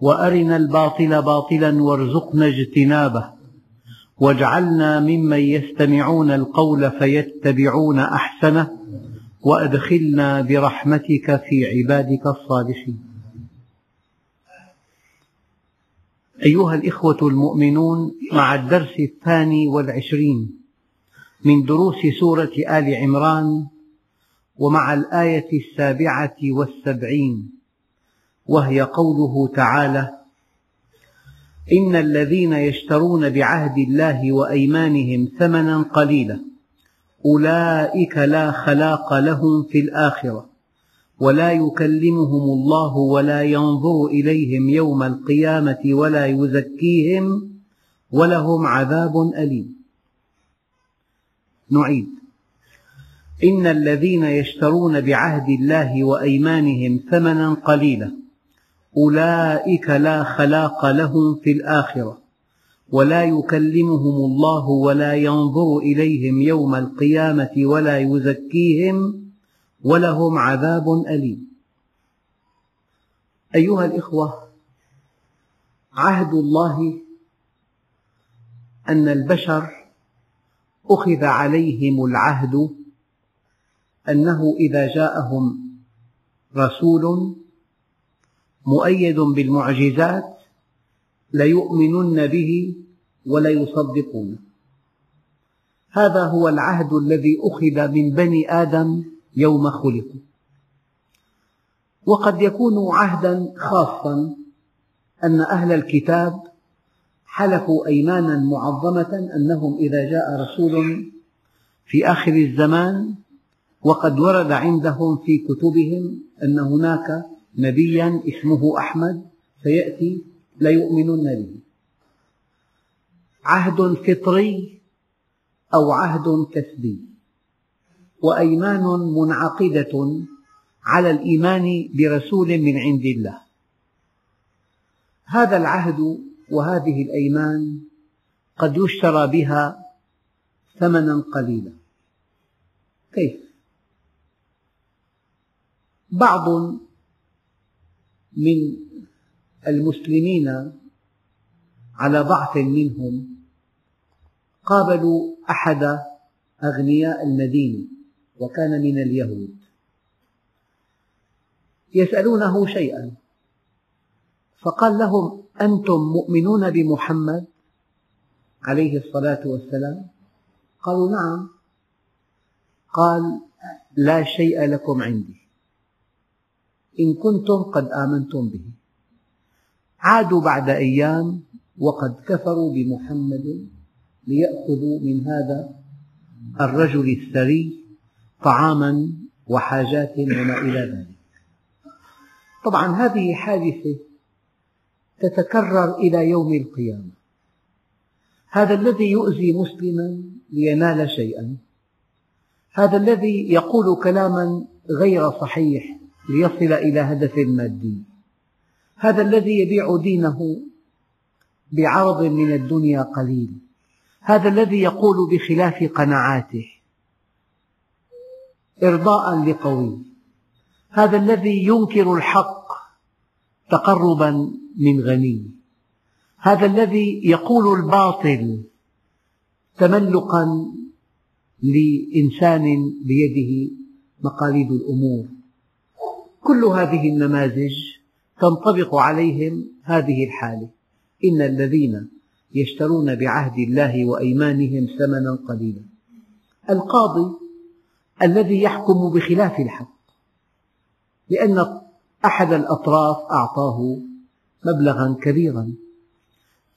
وأرنا الباطل باطلا وارزقنا اجتنابه. واجعلنا ممن يستمعون القول فيتبعون أحسنه وأدخلنا برحمتك في عبادك الصالحين. أيها الإخوة المؤمنون مع الدرس الثاني والعشرين من دروس سورة آل عمران ومع الآية السابعة والسبعين وهي قوله تعالى إن الذين يشترون بعهد الله وأيمانهم ثمنا قليلا أولئك لا خلاق لهم في الآخرة ولا يكلمهم الله ولا ينظر إليهم يوم القيامة ولا يزكيهم ولهم عذاب أليم. نعيد. إن الذين يشترون بعهد الله وأيمانهم ثمنا قليلا أولئك لا خلاق لهم في الآخرة ولا يكلمهم الله ولا ينظر إليهم يوم القيامة ولا يزكيهم ولهم عذاب أليم. أيها الإخوة عهد الله أن البشر أخذ عليهم العهد أنه إذا جاءهم رسول مؤيد بالمعجزات ليؤمنن به وليصدقونه هذا هو العهد الذي أخذ من بني آدم يوم خلقوا. وقد يكون عهدا خاصا أن أهل الكتاب حلفوا أيمانا معظمة أنهم إذا جاء رسول في آخر الزمان وقد ورد عندهم في كتبهم أن هناك نبيا اسمه أحمد سيأتي ليؤمنن به. عهد فطري أو عهد كسبي. وأيمان منعقدة على الإيمان برسول من عند الله. هذا العهد وهذه الأيمان قد يشترى بها ثمنا قليلا. كيف؟ بعض من المسلمين على ضعف منهم قابلوا أحد أغنياء المدينة وكان من اليهود. يسألونه شيئا فقال لهم أنتم مؤمنون بمحمد عليه الصلاة والسلام؟ قالوا نعم. قال لا شيء لكم عندي. إن كنتم قد آمنتم به. عادوا بعد أيام وقد كفروا بمحمد ليأخذوا من هذا الرجل الثري طعاما وحاجات وما إلى ذلك. طبعا هذه حادثة تتكرر إلى يوم القيامة. هذا الذي يؤذي مسلما لينال شيئا. هذا الذي يقول كلاما غير صحيح ليصل إلى هدف مادي. هذا الذي يبيع دينه بعرض من الدنيا قليل. هذا الذي يقول بخلاف قناعاته. إرضاء لقوي. هذا الذي ينكر الحق تقربا من غني. هذا الذي يقول الباطل تملقا لإنسان بيده مقاليد الأمور. كل هذه النماذج تنطبق عليهم هذه الحالة. إن الذين يشترون بعهد الله وأيمانهم ثمنا قليلا. القاضي الذي يحكم بخلاف الحق لأن أحد الأطراف أعطاه مبلغا كبيرا.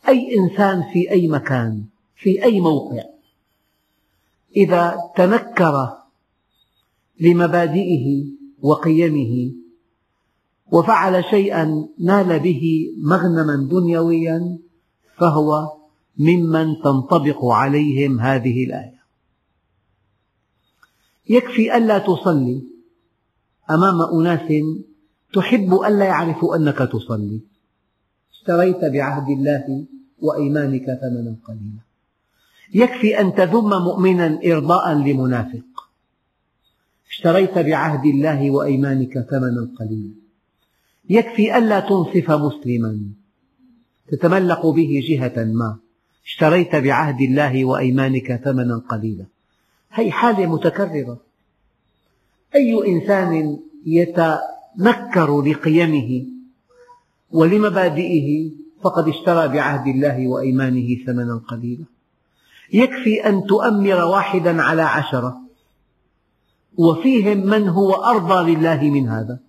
أي إنسان في أي مكان في أي موقع إذا تنكر لمبادئه وقيمه وفعل شيئا نال به مغنما دنيويا فهو ممن تنطبق عليهم هذه الآية. يكفي ألا تصلي أمام أناس تحب ألا يعرفوا أنك تصلي. اشتريت بعهد الله وأيمانك ثمنا قليلا. يكفي أن تذم مؤمنا إرضاء لمنافق. اشتريت بعهد الله وأيمانك ثمنا قليلا. يكفي ألا تنصف مسلما. تتملق به جهة ما. اشتريت بعهد الله وأيمانك ثمنا قليلا. هذه حالة متكررة. أي إنسان يتنكر لقيمه ولمبادئه فقد اشترى بعهد الله وأيمانه ثمنا قليلا. يكفي أن تؤمر واحدا على عشرة. وفيهم من هو أرضى لله من هذا.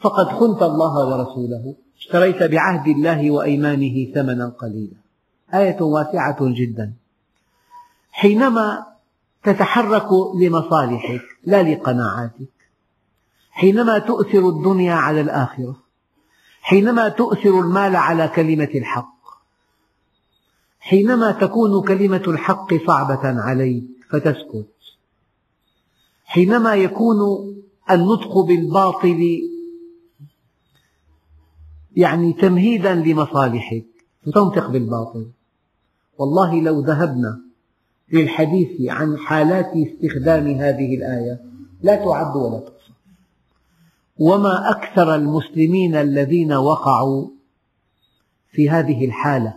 فقد خنت الله ورسوله اشتريت بعهد الله وأيمانه ثمنا قليلا. آية واسعة جدا. حينما تتحرك لمصالحك لا لقناعاتك حينما تؤثر الدنيا على الآخرة حينما تؤثر المال على كلمة الحق حينما تكون كلمة الحق صعبة عليك فتسكت. حينما يكون النطق بالباطل يعني تمهيدا لمصالحك فتنطق بالباطل. والله لو ذهبنا للحديث عن حالات استخدام هذه الآية لا تعد ولا تحصى. وما أكثر المسلمين الذين وقعوا في هذه الحالة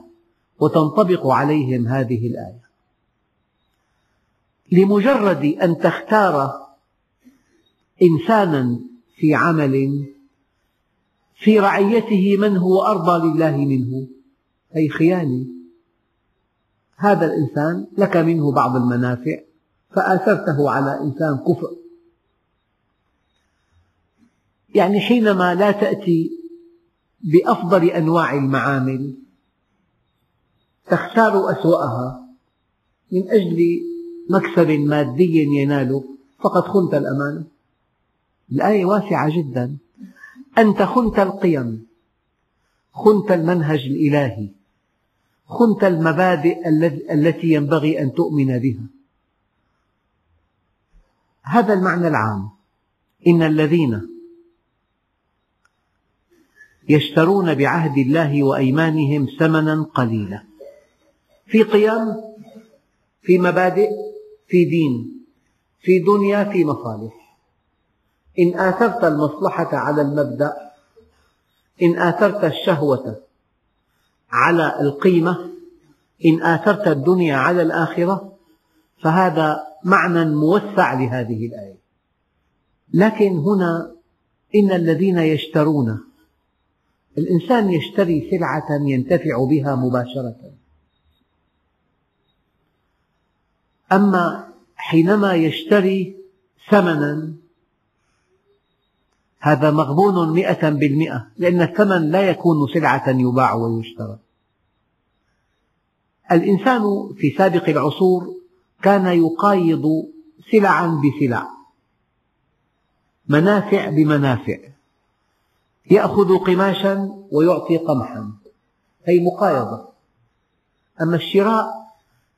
وتنطبق عليهم هذه الآية. لمجرد أن تختار إنسانا في عمل في رعيته من هو أرضى لله منه. هي خيانة. هذا الإنسان لك منه بعض المنافع فآثرته على إنسان كفء يعني حينما لا تأتي بأفضل أنواع المعامل تختار أسوأها من أجل مكسب مادي يناله فقد خنت الأمانة. الآية واسعة جدا. أنت خنت القيم خنت المنهج الإلهي خنت المبادئ التي ينبغي أن تؤمن بها. هذا المعنى العام. إن الذين يشترون بعهد الله وأيمانهم ثمنا قليلا. في قيم في مبادئ في دين في دنيا في مصالح. إن آثرت المصلحة على المبدأ إن آثرت الشهوة على القيمة إن آثرت الدنيا على الآخرة فهذا معنى موسع لهذه الآية. لكن هنا إن الذين يشترون الإنسان يشتري سلعة ينتفع بها مباشرة. أما حينما يشتري ثمنا هذا مغبون مئة بالمئة لأن الثمن لا يكون سلعة يباع ويشترى. الإنسان في سابق العصور كان يقايض سلعا بسلع منافع بمنافع. يأخذ قماشا ويعطي قمحا هي مقايضة. أما الشراء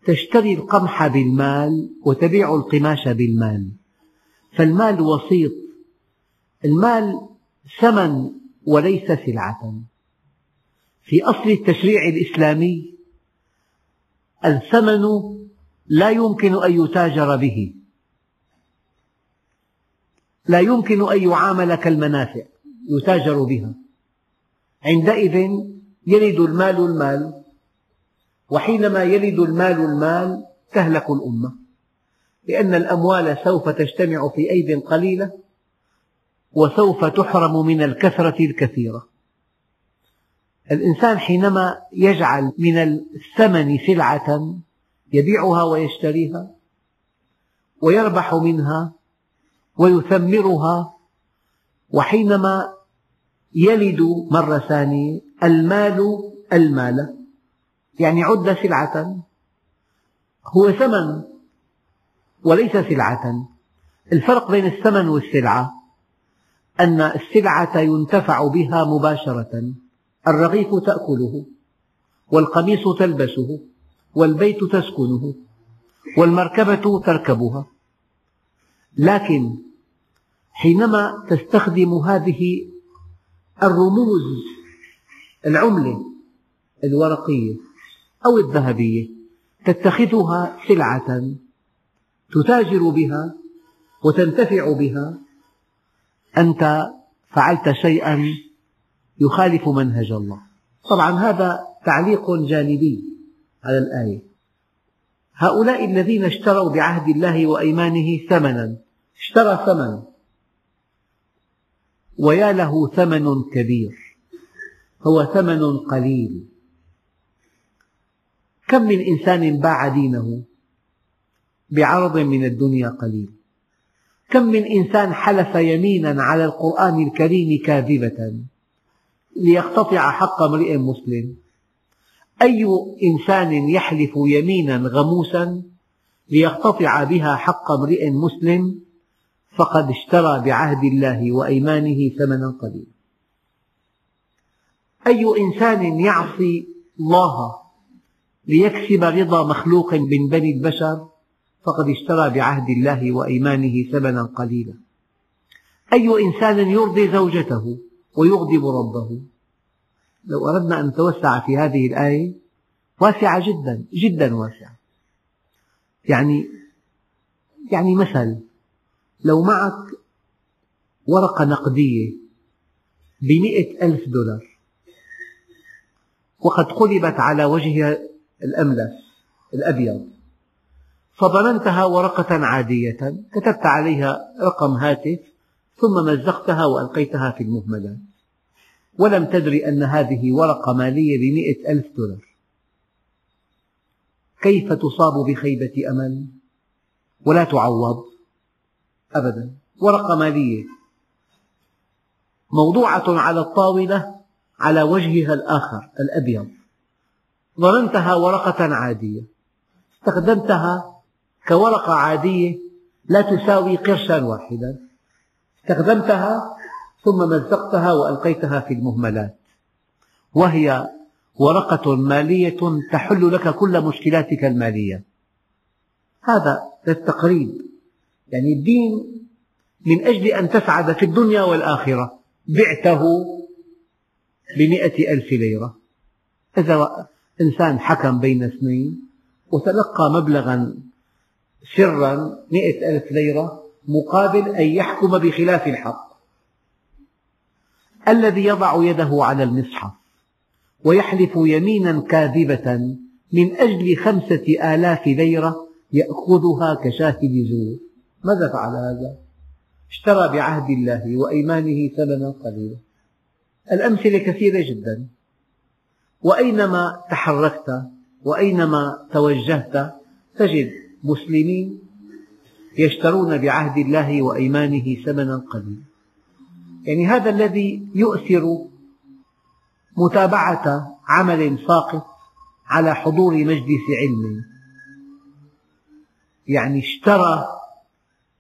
تشتري القمح بالمال وتبيع القماش بالمال. فالمال وسيط المال ثمن وليس سلعة. في أصل التشريع الإسلامي الثمن لا يمكن أن يتاجر به. لا يمكن أن يعامل كالمنافع يتاجر بها. عندئذ يلد المال المال وحينما يلد المال المال تهلك الأمة لأن الأموال سوف تجتمع في أيد قليلة. وسوف تحرم من الكثرة الكثيرة. الإنسان حينما يجعل من الثمن سلعة يبيعها ويشتريها ويربح منها ويثمرها وحينما يلد مرة ثانية المال المال يعني عد سلعة هو ثمن وليس سلعة. الفرق بين الثمن والسلعة أن السلعة ينتفع بها مباشرة. الرغيف تأكله والقميص تلبسه والبيت تسكنه والمركبة تركبها. لكن حينما تستخدم هذه الرموز العملة الورقية أو الذهبية تتخذها سلعة تتاجر بها وتنتفع بها أنت فعلت شيئا يخالف منهج الله. طبعا هذا تعليق جانبي على الآية. هؤلاء الذين اشتروا بعهد الله وأيمانه ثمنا اشترى ثمن ويا له ثمن كبير هو ثمن قليل. كم من إنسان باع دينه بعرض من الدنيا قليل؟ كم من إنسان حلف يمينا على القرآن الكريم كاذبة؟ ليقتطع حق امرئ مسلم. أي إنسان يحلف يمينا غموسا ليقتطع بها حق امرئ مسلم؟ فقد اشترى بعهد الله وأيمانه ثمنا قليلا. أي إنسان يعصي الله ليكسب رضا مخلوق من بني البشر؟ فقد اشترى بعهد الله وأيمانه ثمنا قليلا. أي إنسان يرضي زوجته ويغضب ربه؟ لو أردنا أن نتوسع في هذه الآية واسعة جدا جدا واسعة. يعني يعني مثل لو معك ورقة نقدية بمئة ألف دولار وقد قلبت على وجهها الأملس الأبيض فظننتها ورقة عادية كتبت عليها رقم هاتف ثم مزقتها وألقيتها في المهملات. ولم تدري أن هذه ورقة مالية بمئة ألف دولار. كيف تصاب بخيبة أمل؟ ولا تعوض. أبدا. ورقة مالية. موضوعة على الطاولة على وجهها الآخر الأبيض. ظننتها ورقة عادية. استخدمتها كورقة عادية لا تساوي قرشا واحدا. استخدمتها ثم مزقتها وألقيتها في المهملات. وهي ورقة مالية تحل لك كل مشكلاتك المالية. هذا للتقريب. يعني الدين من أجل أن تسعد في الدنيا والآخرة. بعته بمئة ألف ليرة. إذا إنسان حكم بين اثنين وتلقى مبلغا سرا مئة ألف ليرة مقابل أن يحكم بخلاف الحق. الذي يضع يده على المصحف ويحلف يمينا كاذبة من أجل خمسة آلاف ليرة يأخذها كشاهد زور. ماذا فعل هذا؟ اشترى بعهد الله وأيمانه ثمنا قليلا. الأمثلة كثيرة جدا. وأينما تحركت وأينما توجهت تجد مسلمين يشترون بعهد الله وأيمانه ثمنا قليلا. يعني هذا الذي يؤثر متابعة عمل ساقط على حضور مجلس علم. يعني اشترى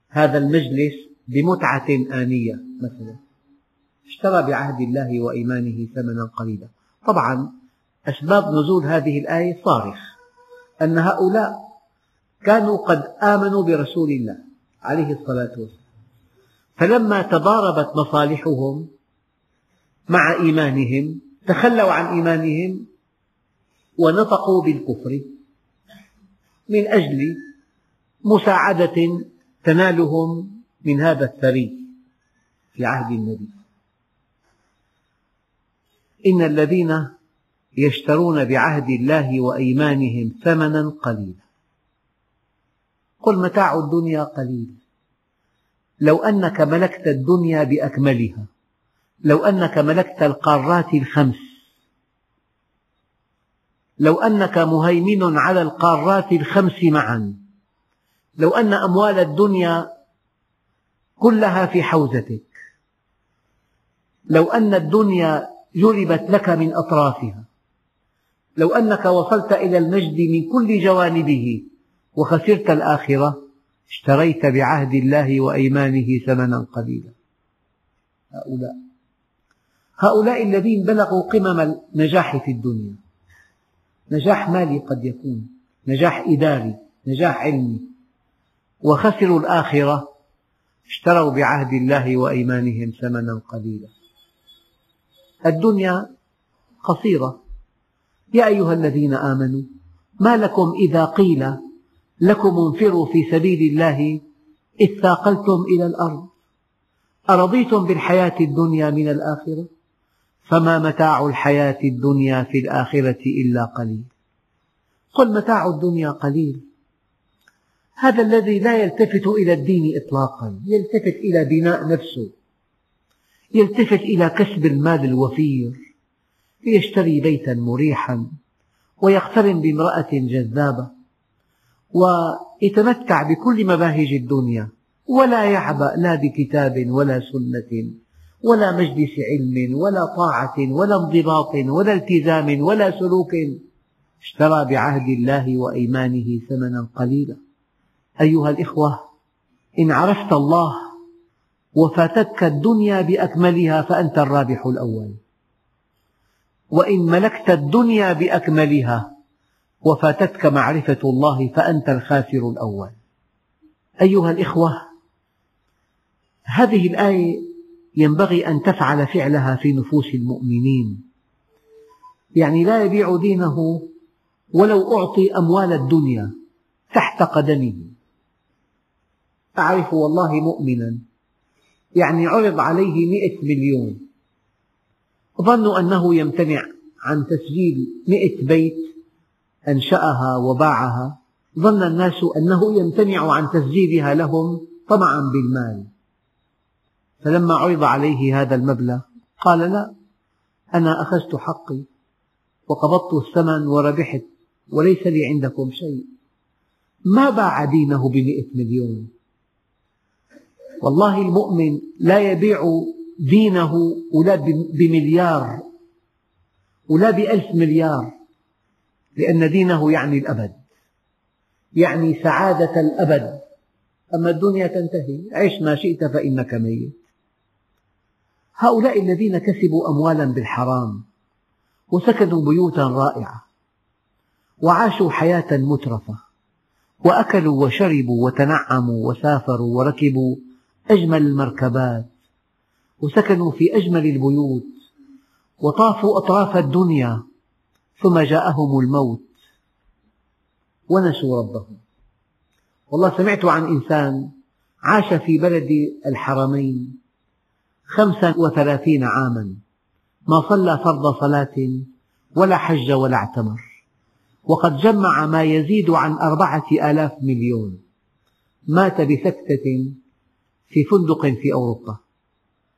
هذا المجلس بمتعة آنية مثلا. اشترى بعهد الله وإيمانه ثمنا قليلا. طبعا أسباب نزول هذه الآية صارخ. أن هؤلاء كانوا قد آمنوا برسول الله عليه الصلاة والسلام. فلما تضاربت مصالحهم مع إيمانهم تخلوا عن إيمانهم ونطقوا بالكفر من أجل مساعدة تنالهم من هذا الثري في عهد النبي. إن الذين يشترون بعهد الله وأيمانهم ثمنا قليلا. قل متاع الدنيا قليل. لو أنك ملكت الدنيا بأكملها لو أنك ملكت القارات الخمس لو أنك مهيمن على القارات الخمس معا لو أن أموال الدنيا كلها في حوزتك لو أن الدنيا جلبت لك من أطرافها لو أنك وصلت إلى المجد من كل جوانبه وخسرت الآخرة اشتريت بعهد الله وأيمانه ثمنا قليلا. هؤلاء. هؤلاء الذين بلغوا قمم النجاح في الدنيا. نجاح مالي قد يكون نجاح إداري نجاح علمي. وخسروا الآخرة اشتروا بعهد الله وأيمانهم ثمنا قليلا. الدنيا قصيرة. يا أيها الذين آمنوا ما لكم إذا قيل لكم انفروا في سبيل الله اثاقلتم إلى الأرض. أرضيتم بالحياة الدنيا من الآخرة؟ فما متاع الحياة الدنيا في الآخرة إلا قليل. قل متاع الدنيا قليل. هذا الذي لا يلتفت إلى الدين إطلاقا يلتفت إلى بناء نفسه يلتفت إلى كسب المال الوفير ليشتري بيتا مريحا ويقترن بامرأة جذابة. ويتمتع بكل مباهج الدنيا ولا يعبأ لا بكتاب ولا سنة ولا مجلس علم ولا طاعة ولا انضباط ولا التزام ولا سلوك. اشترى بعهد الله وأيمانه ثمنا قليلا. أيها الإخوة إن عرفت الله وفاتتك الدنيا بأكملها فأنت الرابح الأول. وإن ملكت الدنيا بأكملها وفاتتك معرفة الله فأنت الخاسر الأول. أيها الإخوة هذه الآية ينبغي أن تفعل فعلها في نفوس المؤمنين. يعني لا يبيع دينه ولو أعطي أموال الدنيا تحت قدمه. أعرف والله مؤمنا يعني عرض عليه مئة مليون. ظنوا أنه يمتنع عن تسجيل مئة بيت أنشأها وباعها. ظن الناس أنه يمتنع عن تسجيلها لهم طمعا بالمال. فلما عرض عليه هذا المبلغ قال لا أنا أخذت حقي وقبضت الثمن وربحت وليس لي عندكم شيء. ما باع دينه بمئة مليون. والله المؤمن لا يبيع دينه ولا بمليار ولا بألف مليار. لأن دينه يعني الأبد يعني سعادة الأبد. أما الدنيا تنتهي عش ما شئت فإنك ميت. هؤلاء الذين كسبوا أموالا بالحرام وسكنوا بيوتا رائعة وعاشوا حياة مترفة وأكلوا وشربوا وتنعموا وسافروا وركبوا أجمل المركبات وسكنوا في أجمل البيوت وطافوا أطراف الدنيا ثم جاءهم الموت ونسوا ربهم. والله سمعت عن إنسان عاش في بلد الحرمين خمسا وثلاثين عاما ما صلى فرض صلاة ولا حج ولا اعتمر وقد جمع ما يزيد عن أربعة آلاف مليون. مات بسكتة في فندق في أوروبا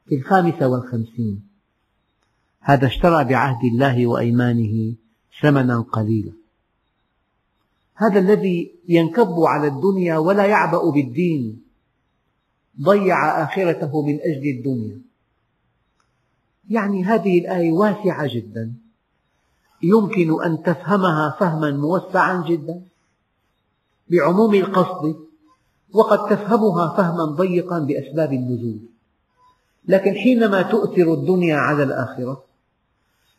في الخامسة والخمسين. هذا اشترى بعهد الله وأيمانه ثمنا قليلا. هذا الذي ينكب على الدنيا ولا يعبأ بالدين. ضيع آخرته من أجل الدنيا. يعني هذه الآية واسعة جدا. يمكن أن تفهمها فهما موسعا جدا. بعموم القصد وقد تفهمها فهما ضيقا بأسباب النزول. لكن حينما تؤثر الدنيا على الآخرة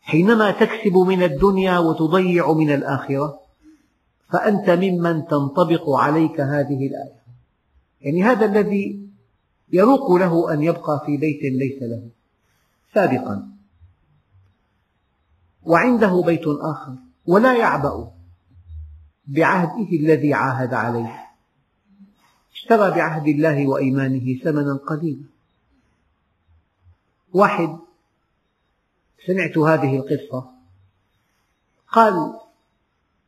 حينما تكسب من الدنيا وتضيع من الآخرة فأنت ممن تنطبق عليك هذه الآية. يعني هذا الذي يروق له أن يبقى في بيت ليس له. سابقا. وعنده بيت آخر ولا يعبأ بعهده الذي عاهد عليه. اشترى بعهد الله وأيمانه ثمنا قليلا. واحد سمعت هذه القصة. قال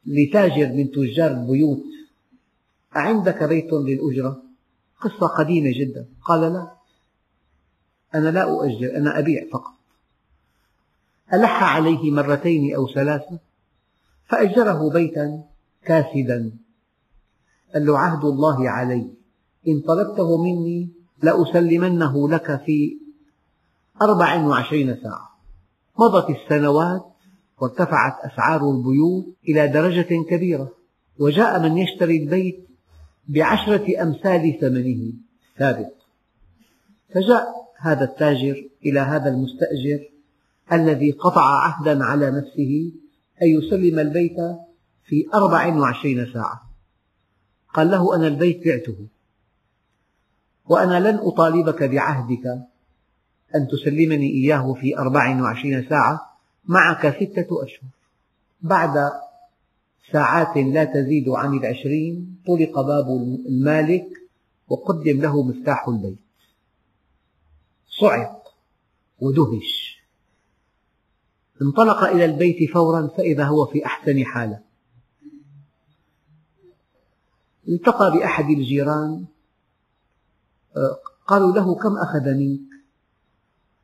لتاجر من تجار البيوت أعندك بيت للأجرة؟ قصة قديمة جدا. قال لا أنا لا أؤجر أنا أبيع فقط. ألح عليه مرتين أو ثلاثة فأجره بيتا كاسدا. قال له عهد الله علي إن طلبته مني لأسلمنه لك في أربع وعشرين ساعة. مضت السنوات وارتفعت أسعار البيوت إلى درجة كبيرة وجاء من يشتري البيت بعشرة أمثال ثمنه. السابق فجاء هذا التاجر إلى هذا المستأجر الذي قطع عهدا على نفسه أن يسلم البيت في أربع وعشرين ساعة. قال له أنا البيت بعته وأنا لن أطالبك بعهدك. أن تسلمني إياه في أربع وعشرين ساعة معك ستة أشهر. بعد ساعات لا تزيد عن العشرين طرق باب المالك وقدم له مفتاح البيت. صعق ودهش. انطلق إلى البيت فورا فإذا هو في أحسن حالة. التقى بأحد الجيران آه، قالوا له كم أخذ منك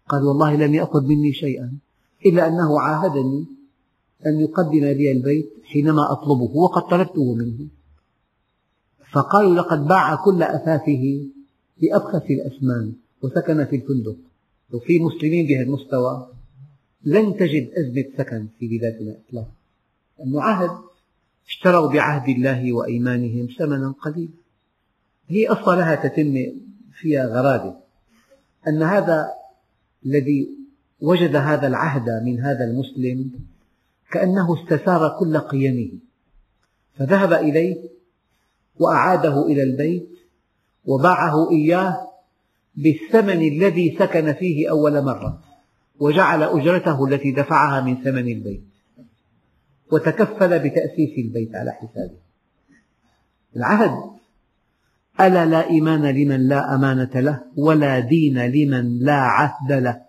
قال والله لم يأخذ مني شيئا إلا أنه عاهدني أن يقدم لي البيت حينما أطلبه وقد طلبته منه. فقالوا لقد باع كل أثاثه بأبخس الأثمان وسكن في الفندق. لو في مسلمين بهذا المستوى لن تجد أزمة سكن في بلادنا إطلاقا. لأنه عهد اشتروا بعهد الله وأيمانهم ثمنا قليلا. هي أصلا لها تتمة فيها غرابة أن هذا الذي وجد هذا العهد من هذا المسلم كأنه استثار كل قيمه فذهب إليه وأعاده إلى البيت وباعه إياه بالثمن الذي سكن فيه أول مرة وجعل أجرته التي دفعها من ثمن البيت وتكفل بتأسيس البيت على حسابه. العهد ألا لا إيمان لمن لا أمانة له ولا دين لمن لا عهد له.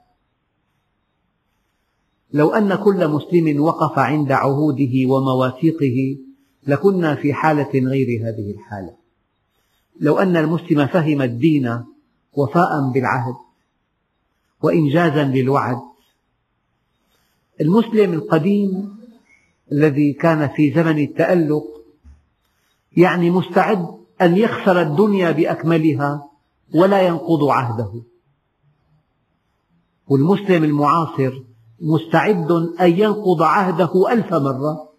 لو أن كل مسلم وقف عند عهوده ومواثيقه لكنا في حالة غير هذه الحالة. لو أن المسلم فهم الدين وفاء بالعهد وإنجازا للوعد المسلم القديم الذي كان في زمن التألق يعني مستعد أن يخسر الدنيا بأكملها ولا ينقض عهده. والمسلم المعاصر مستعد أن ينقض عهده ألف مرة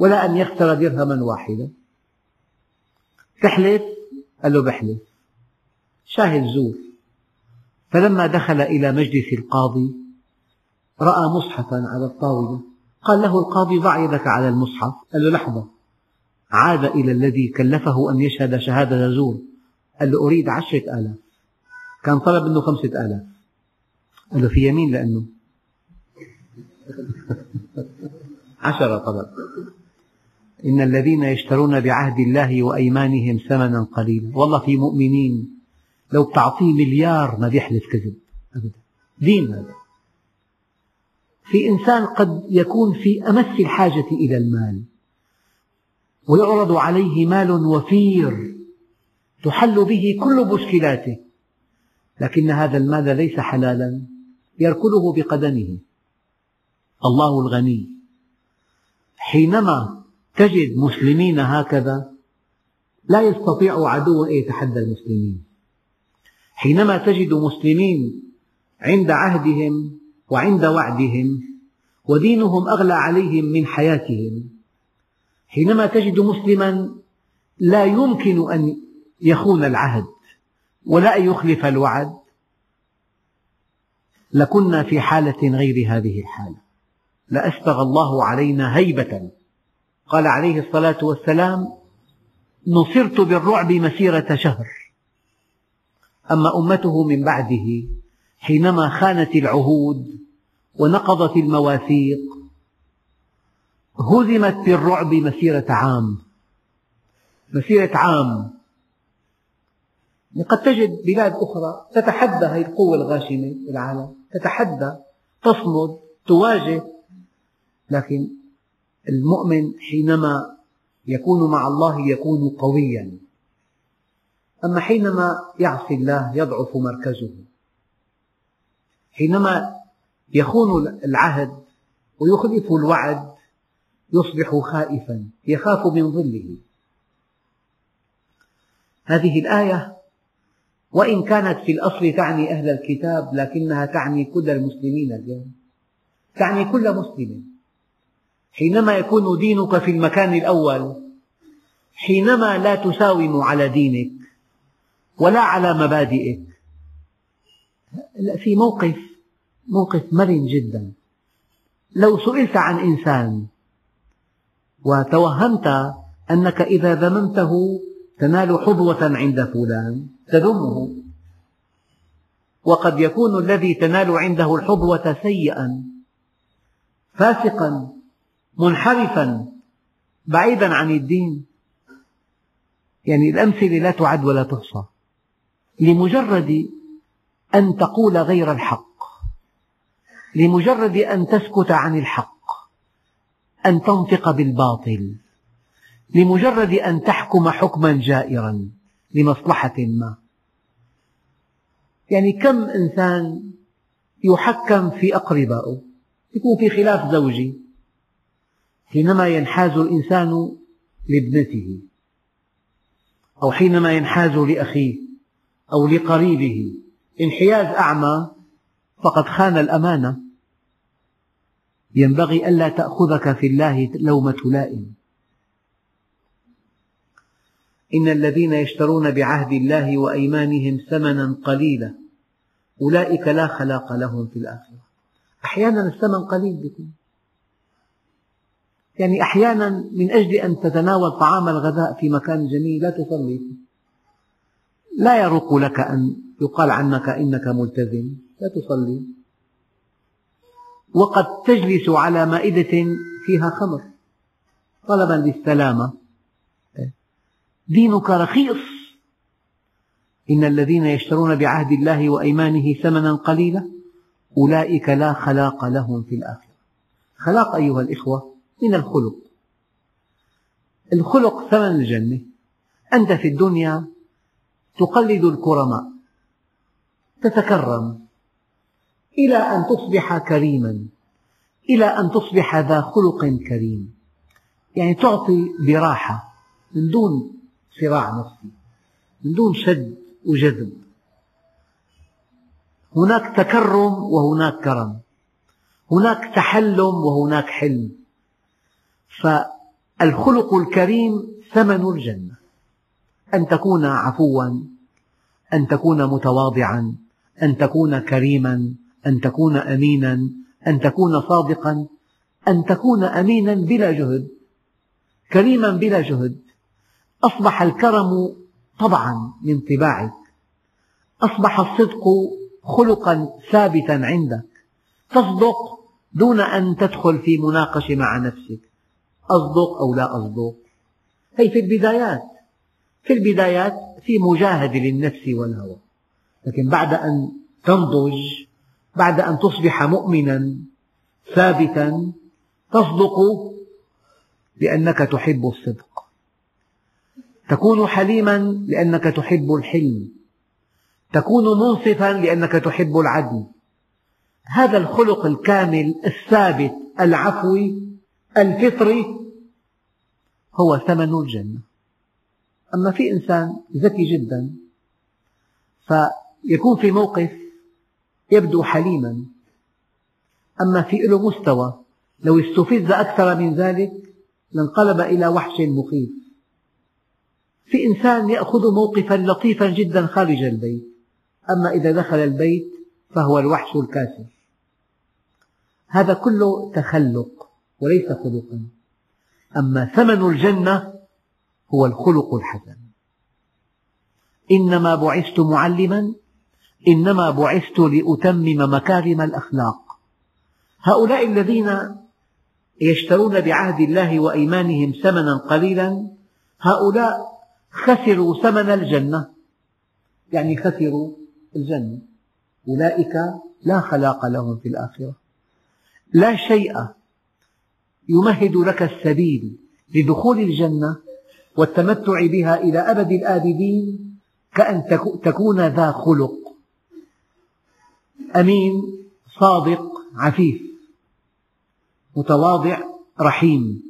ولا أن يخسر درهما واحدا. تحلف؟ قال له بحلف. شاهد زور. فلما دخل إلى مجلس القاضي رأى مصحفا على الطاولة. قال له القاضي ضع يدك على المصحف. قال له لحظة. عاد إلى الذي كلفه أن يشهد شهادة زور. قال له أريد عشرة آلاف. كان طلب منه خمسة آلاف. قال له في يمين لأنه. عشرة طلب. إن الذين يشترون بعهد الله وأيمانهم ثمنا قليلا. والله في مؤمنين. لو بتعطيه مليار ما بيحلف كذب. أبدا. دين هذا. في إنسان قد يكون في أمس الحاجة إلى المال. ويعرض عليه مال وفير تحل به كل مشكلاته لكن هذا المال ليس حلالا يركله بقدمه. الله الغني. حينما تجد مسلمين هكذا لا يستطيع عدو أن يتحدى المسلمين. حينما تجد مسلمين عند عهدهم وعند وعدهم ودينهم أغلى عليهم من حياتهم حينما تجد مسلما لا يمكن أن يخون العهد ولا أن يخلف الوعد لكنا في حالة غير هذه الحالة. لأسبغ الله علينا هيبة. قال عليه الصلاة والسلام نصرت بالرعب مسيرة شهر. أما أمته من بعده حينما خانت العهود ونقضت المواثيق هزمت بالرعب مسيرة عام. مسيرة عام. قد تجد بلاد أخرى تتحدى هذه القوة الغاشمة في العالم تتحدى تصمد تواجه. لكن المؤمن حينما يكون مع الله يكون قويا. أما حينما يعصي الله يضعف مركزه. حينما يخون العهد ويخلف الوعد يصبح خائفا يخاف من ظله. هذه الآية وإن كانت في الأصل تعني أهل الكتاب لكنها تعني كل المسلمين اليوم. تعني كل مسلم. حينما يكون دينك في المكان الأول حينما لا تساوم على دينك ولا على مبادئك. في موقف موقف مرن جدا. لو سئلت عن إنسان وتوهمت أنك إذا ذممته تنال حظوة عند فلان تذمه. وقد يكون الذي تنال عنده الحظوة سيئا فاسقا منحرفا بعيدا عن الدين. يعني الأمثلة لا تعد ولا تحصى. لمجرد أن تقول غير الحق لمجرد أن تسكت عن الحق أن تنطق بالباطل لمجرد أن تحكم حكما جائرا لمصلحة ما. يعني كم إنسان يحكم في أقربائه يكون في خلاف زوجي. حينما ينحاز الإنسان لابنته أو حينما ينحاز لأخيه أو لقريبه انحياز أعمى فقد خان الأمانة. ينبغي ألا تأخذك في الله لومة لائم. إن الذين يشترون بعهد الله وأيمانهم ثمنا قليلا أولئك لا خلاق لهم في الآخرة. أحيانا الثمن قليل بكم. يعني أحيانا من أجل أن تتناول طعام الغداء في مكان جميل لا تصلي لا يروق لك أن يقال عنك إنك ملتزم لا تصلي وقد تجلس على مائدة فيها خمر. طلبا للسلامة. دينك رخيص. إن الذين يشترون بعهد الله وأيمانه ثمنا قليلا أولئك لا خلاق لهم في الآخرة. خلاق أيها الإخوة من الخلق. الخلق ثمن الجنة. أنت في الدنيا تقلد الكرماء. تتكرم. إلى أن تصبح كريما. إلى أن تصبح ذا خلق كريم. يعني تعطي براحة من دون صراع نفسي من دون شد وجذب. هناك تكرم وهناك كرم. هناك تحلم وهناك حلم. فالخلق الكريم ثمن الجنة. أن تكون عفوا أن تكون متواضعا أن تكون كريما. أن تكون أمينا أن تكون صادقا أن تكون أمينا بلا جهد كريما بلا جهد. أصبح الكرم طبعا من طباعك. أصبح الصدق خلقا ثابتا عندك. تصدق دون أن تدخل في مناقشة مع نفسك. أصدق أو لا أصدق. هي في البدايات. في البدايات في مجاهدة للنفس والهوى. لكن بعد أن تنضج بعد أن تصبح مؤمنا ثابتا تصدق لأنك تحب الصدق. تكون حليما لأنك تحب الحلم. تكون منصفا لأنك تحب العدل. هذا الخلق الكامل الثابت العفوي الفطري هو ثمن الجنة. أما في إنسان ذكي جدا فيكون في موقف يبدو حليما. أما في له مستوى لو استفز أكثر من ذلك لانقلب إلى وحش مخيف. في إنسان يأخذ موقفا لطيفا جدا خارج البيت أما إذا دخل البيت فهو الوحش الكاسر هذا كله تخلق وليس خلقا. أما ثمن الجنة هو الخلق الحسن. إنما بعثت معلما إنما بعثت لأتمم مكارم الأخلاق. هؤلاء الذين يشترون بعهد الله وأيمانهم ثمنا قليلا هؤلاء خسروا ثمن الجنة. يعني خسروا الجنة. أولئك لا خلاق لهم في الآخرة. لا شيء يمهد لك السبيل لدخول الجنة والتمتع بها إلى أبد الآبدين كأن تكون ذا خلق. أمين صادق عفيف متواضع رحيم.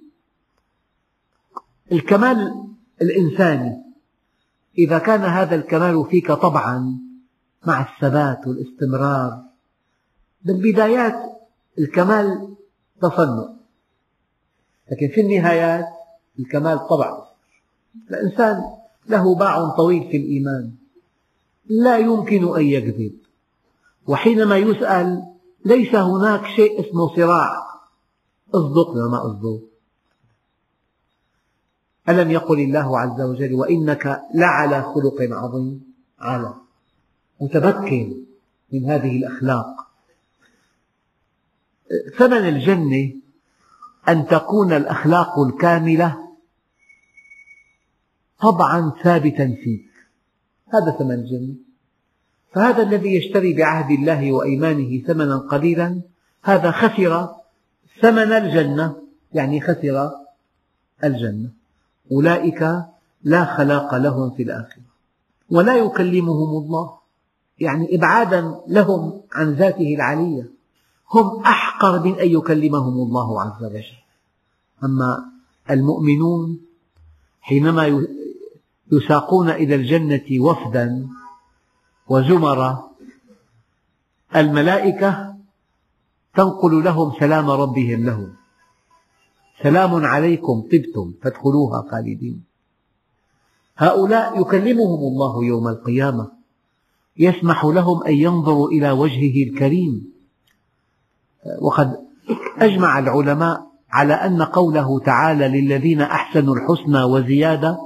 الكمال الإنساني. إذا كان هذا الكمال فيك طبعا مع الثبات والاستمرار. بالبدايات الكمال تصنع. لكن في النهايات الكمال طبع الإنسان له باع طويل في الإيمان. لا يمكن أن يكذب. وحينما يسأل ليس هناك شيء اسمه صراع. اصدق ما اصدق. ألم يقل الله عز وجل وإنك لعلى خلق عظيم؟ على. متمكن من هذه الأخلاق. ثمن الجنة أن تكون الأخلاق الكاملة طبعا ثابتا فيك. هذا ثمن الجنة. فهذا الذي يشتري بعهد الله وأيمانه ثمنا قليلا هذا خسر ثمن الجنة يعني خسر الجنة. أولئك لا خلاق لهم في الآخرة ولا يكلمهم الله. يعني إبعادا لهم عن ذاته العلية. هم أحقر من أن يكلمهم الله عز وجل. أما المؤمنون حينما يساقون إلى الجنة وفدا وزمرا الملائكة تنقل لهم سلام ربهم لهم. سلام عليكم طبتم فادخلوها خالدين. هؤلاء يكلمهم الله يوم القيامة. يسمح لهم أن ينظروا إلى وجهه الكريم. وقد أجمع العلماء على أن قوله تعالى للذين أحسنوا الحسنى وزيادة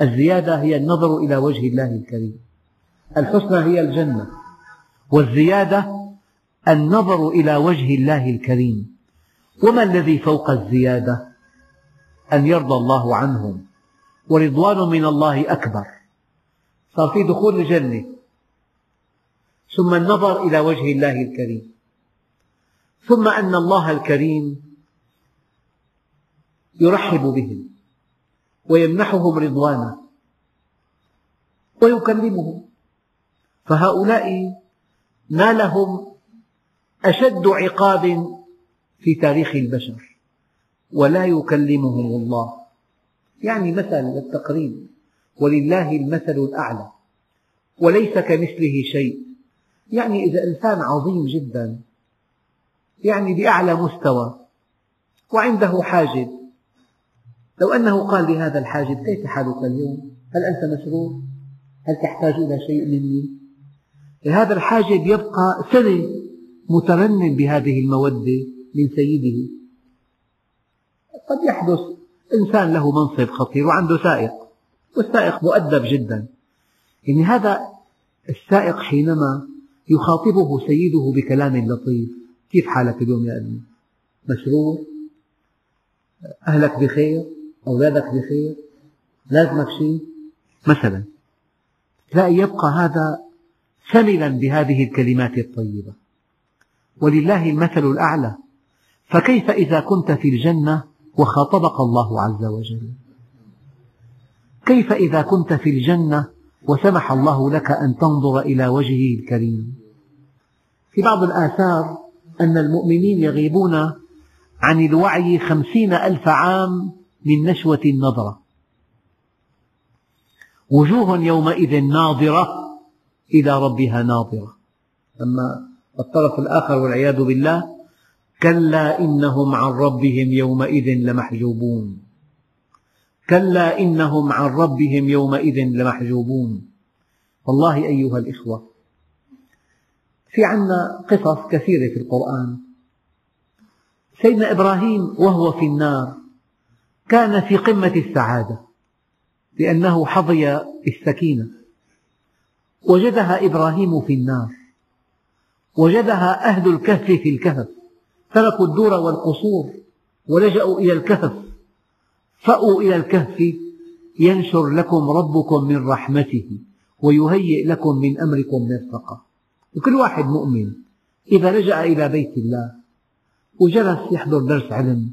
الزيادة هي النظر إلى وجه الله الكريم. الحسنى هي الجنة والزيادة النظر إلى وجه الله الكريم. وما الذي فوق الزيادة؟ أن يرضى الله عنهم ورضوان من الله أكبر. صار في دخول الجنة ثم النظر إلى وجه الله الكريم. ثم أن الله الكريم يرحب بهم ويمنحهم رضوانه ويكلمهم. فهؤلاء نالهم أشد عقاب في تاريخ البشر ولا يكلمهم الله يعني مثل للتقريب ولله المثل الأعلى وليس كمثله شيء يعني إذا إنسان عظيم جدا يعني بأعلى مستوى وعنده حاجب لو أنه قال لهذا الحاجب كيف حالك اليوم؟ هل أنت مسرور؟ هل تحتاج إلى شيء مني؟ هذا الحاجب يبقى سنة مترنم بهذه المودة من سيده. قد يحدث إنسان له منصب خطير وعنده سائق والسائق مؤدب جدا. يعني هذا السائق حينما يخاطبه سيده بكلام لطيف كيف حالك اليوم يا ابني مسرور أهلك بخير؟ أولادك بخير؟ لازمك شيء؟ مثلا. لا يبقى هذا ثملا بهذه الكلمات الطيبة. ولله المثل الأعلى. فكيف إذا كنت في الجنة وخاطبك الله عز وجل؟ كيف إذا كنت في الجنة وسمح الله لك أن تنظر إلى وجهه الكريم؟ في بعض الآثار أن المؤمنين يغيبون عن الوعي خمسين ألف عام من نشوة النظرة. وجوه يومئذ ناظرة إلى ربها ناظرة. أما الطرف الآخر والعياذ بالله كلا إنهم عن ربهم يومئذ لمحجوبون. كلا إنهم عن ربهم يومئذ لمحجوبون. والله أيها الإخوة في عنا قصص كثيرة في القرآن. سيدنا إبراهيم وهو في النار كان في قمة السعادة لأنه حظي السكينة. وجدها إبراهيم في النار. وجدها أهل الكهف في الكهف. تركوا الدور والقصور ولجأوا إلى الكهف. فأووا إلى الكهف. ينشر لكم ربكم من رحمته ويهيئ لكم من أمركم مرفقا وكل واحد مؤمن. إذا لجأ إلى بيت الله وجلس يحضر درس علم.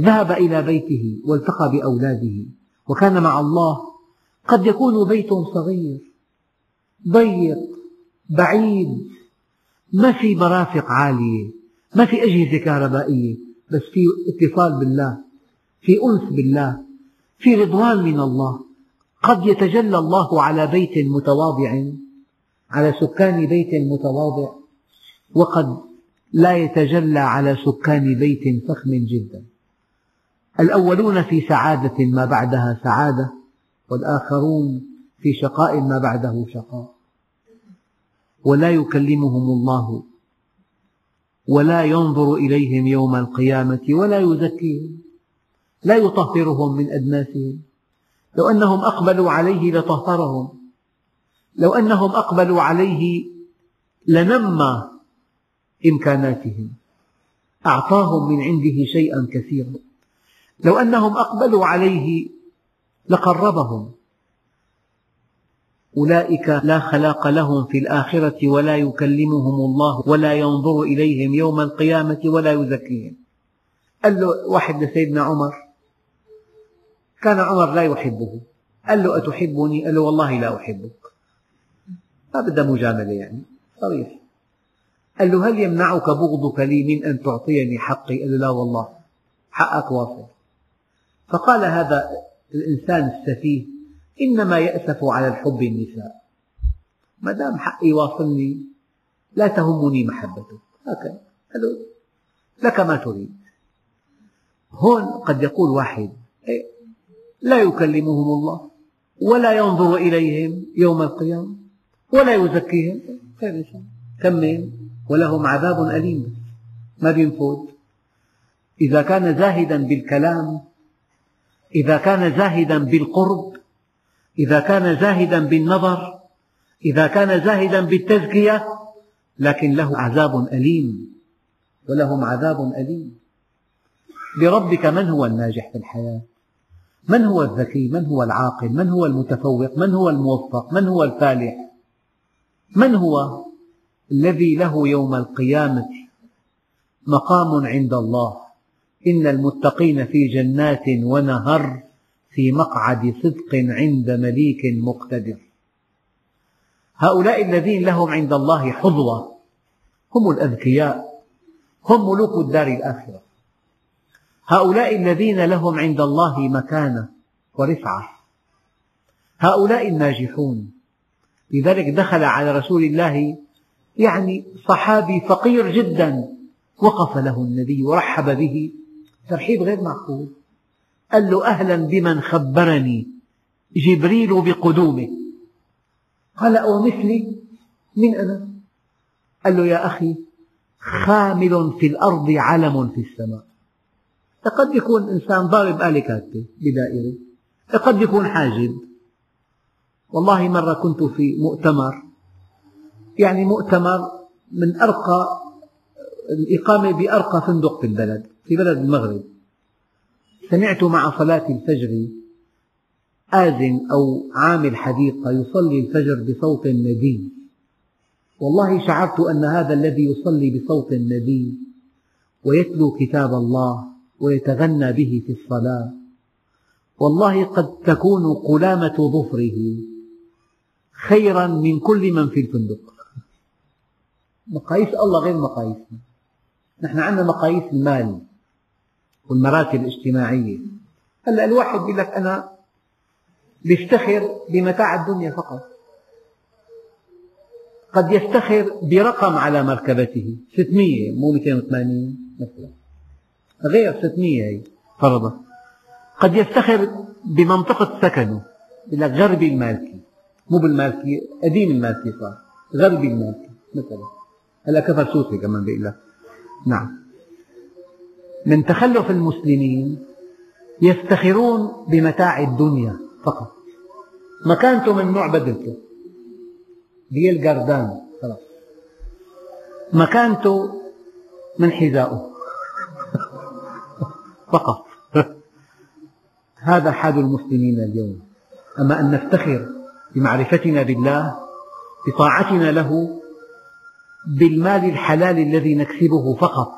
ذهب إلى بيته والتقى بأولاده. وكان مع الله. قد يكون بيت صغير. ضيق بعيد. ما في مرافق عالية ما في أجهزة كهربائية بس في اتصال بالله في أنس بالله في رضوان من الله. قد يتجلى الله على بيت متواضع على سكان بيت متواضع وقد لا يتجلى على سكان بيت فخم جدا. الأولون في سعادة ما بعدها سعادة والآخرون في شقاء ما بعده شقاء. ولا يكلمهم الله ولا ينظر إليهم يوم القيامة ولا يزكيهم لا يطهرهم من أدناسهم لو أنهم أقبلوا عليه لطهرهم. لو أنهم أقبلوا عليه لنمى إمكاناتهم. أعطاهم من عنده شيئا كثيرا. لو أنهم أقبلوا عليه لقربهم. أولئك لا خلاق لهم في الآخرة ولا يكلمهم الله ولا ينظر إليهم يوم القيامة ولا يزكيهم. قال له واحد لسيدنا عمر كان عمر لا يحبه. قال له أتحبني؟ قال له والله لا أحبك. ما بدها مجاملة يعني صريح. قال له هل يمنعك بغضك لي من أن تعطيني حقي؟ قال له لا والله حقك واصل فقال هذا الإنسان السفيه إنما يأسف على الحب النساء. ما دام حقي واصلني لا تهمني محبتك. هكذا. لك ما تريد. هون قد يقول واحد إيه، لا يكلمهم الله ولا ينظر إليهم يوم القيامة ولا يزكيهم. كمل. ولهم عذاب أليم. ما بينفذ إذا كان زاهدا بالكلام إذا كان زاهدا بالقرب إذا كان زاهدا بالنظر إذا كان زاهدا بالتزكية لكن له عذاب أليم ولهم عذاب أليم. بربك من هو الناجح في الحياة؟ من هو الذكي؟ من هو العاقل؟ من هو المتفوق؟ من هو الموفق؟ من هو الفالح؟ من هو الذي له يوم القيامة مقام عند الله؟ إن المتقين في جنات ونهر. في مقعد صدق عند مليك مقتدر. هؤلاء الذين لهم عند الله حظوة هم الأذكياء هم ملوك الدار الآخرة. هؤلاء الذين لهم عند الله مكانة ورفعة. هؤلاء الناجحون. لذلك دخل على رسول الله يعني صحابي فقير جدا وقف له النبي ورحب به. ترحيب غير معقول. قال له أهلا بمن خبرني؟ جبريل بقدومه. قال أو مثلي؟ من أنا؟ قال له يا أخي خامل في الأرض علم في السماء. قد يكون إنسان ضارب آلة كاتبة بدائرة. قد يكون حاجب. والله مرة كنت في مؤتمر. يعني مؤتمر من أرقى الإقامة بأرقى فندق في البلد في بلد المغرب. سمعت مع صلاة الفجر آذن أو عامل حديقة يصلي الفجر بصوت ندي والله شعرت أن هذا الذي يصلي بصوت ندي ويتلو كتاب الله ويتغنى به في الصلاة. والله قد تكون قلامة ظفره خيرا من كل من في الفندق. مقاييس الله غير مقاييسنا نحن عندنا مقاييس المال. والمراتب الاجتماعية. هلأ الواحد يقول لك أنا بيفتخر بمتاع الدنيا فقط. قد يفتخر برقم على مركبته. 600 مو 280 مثلا. غير 600 هي فرضا. قد يفتخر بمنطقة سكنه. يقول لك غربي المالكي. مو بالمالكي قديم المالكي صار. غربي المالكي مثلا. هلأ كفر سوسي كمان بيقول لك. نعم. من تخلف المسلمين يفتخرون بمتاع الدنيا فقط. مكانته من نوع بدلته. بيير كاردان خلاص. مكانته من حذائه فقط. هذا حال المسلمين اليوم. أما أن نفتخر بمعرفتنا بالله بطاعتنا له بالمال الحلال الذي نكسبه فقط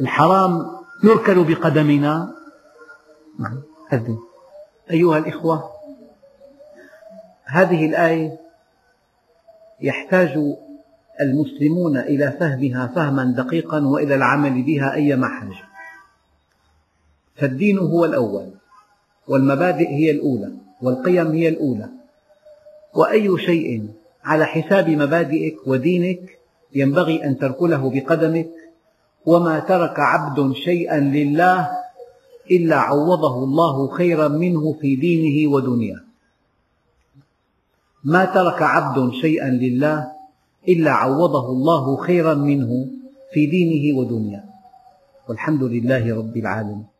الحرام يركل بقدمنا. نعم أيها الإخوة هذه الآية يحتاج المسلمون إلى فهمها فهما دقيقا وإلى العمل بها أيما حاجة. فالدين هو الأول والمبادئ هي الأولى والقيم هي الأولى. وأي شيء على حساب مبادئك ودينك ينبغي أن تركله بقدمك وما ترك عبد شيئا لله إلا عوضه الله خيرا منه في دينه ودنياه. ما ترك عبد شيئا لله إلا عوضه الله خيرا منه في دينه ودنياه. والحمد لله رب العالمين.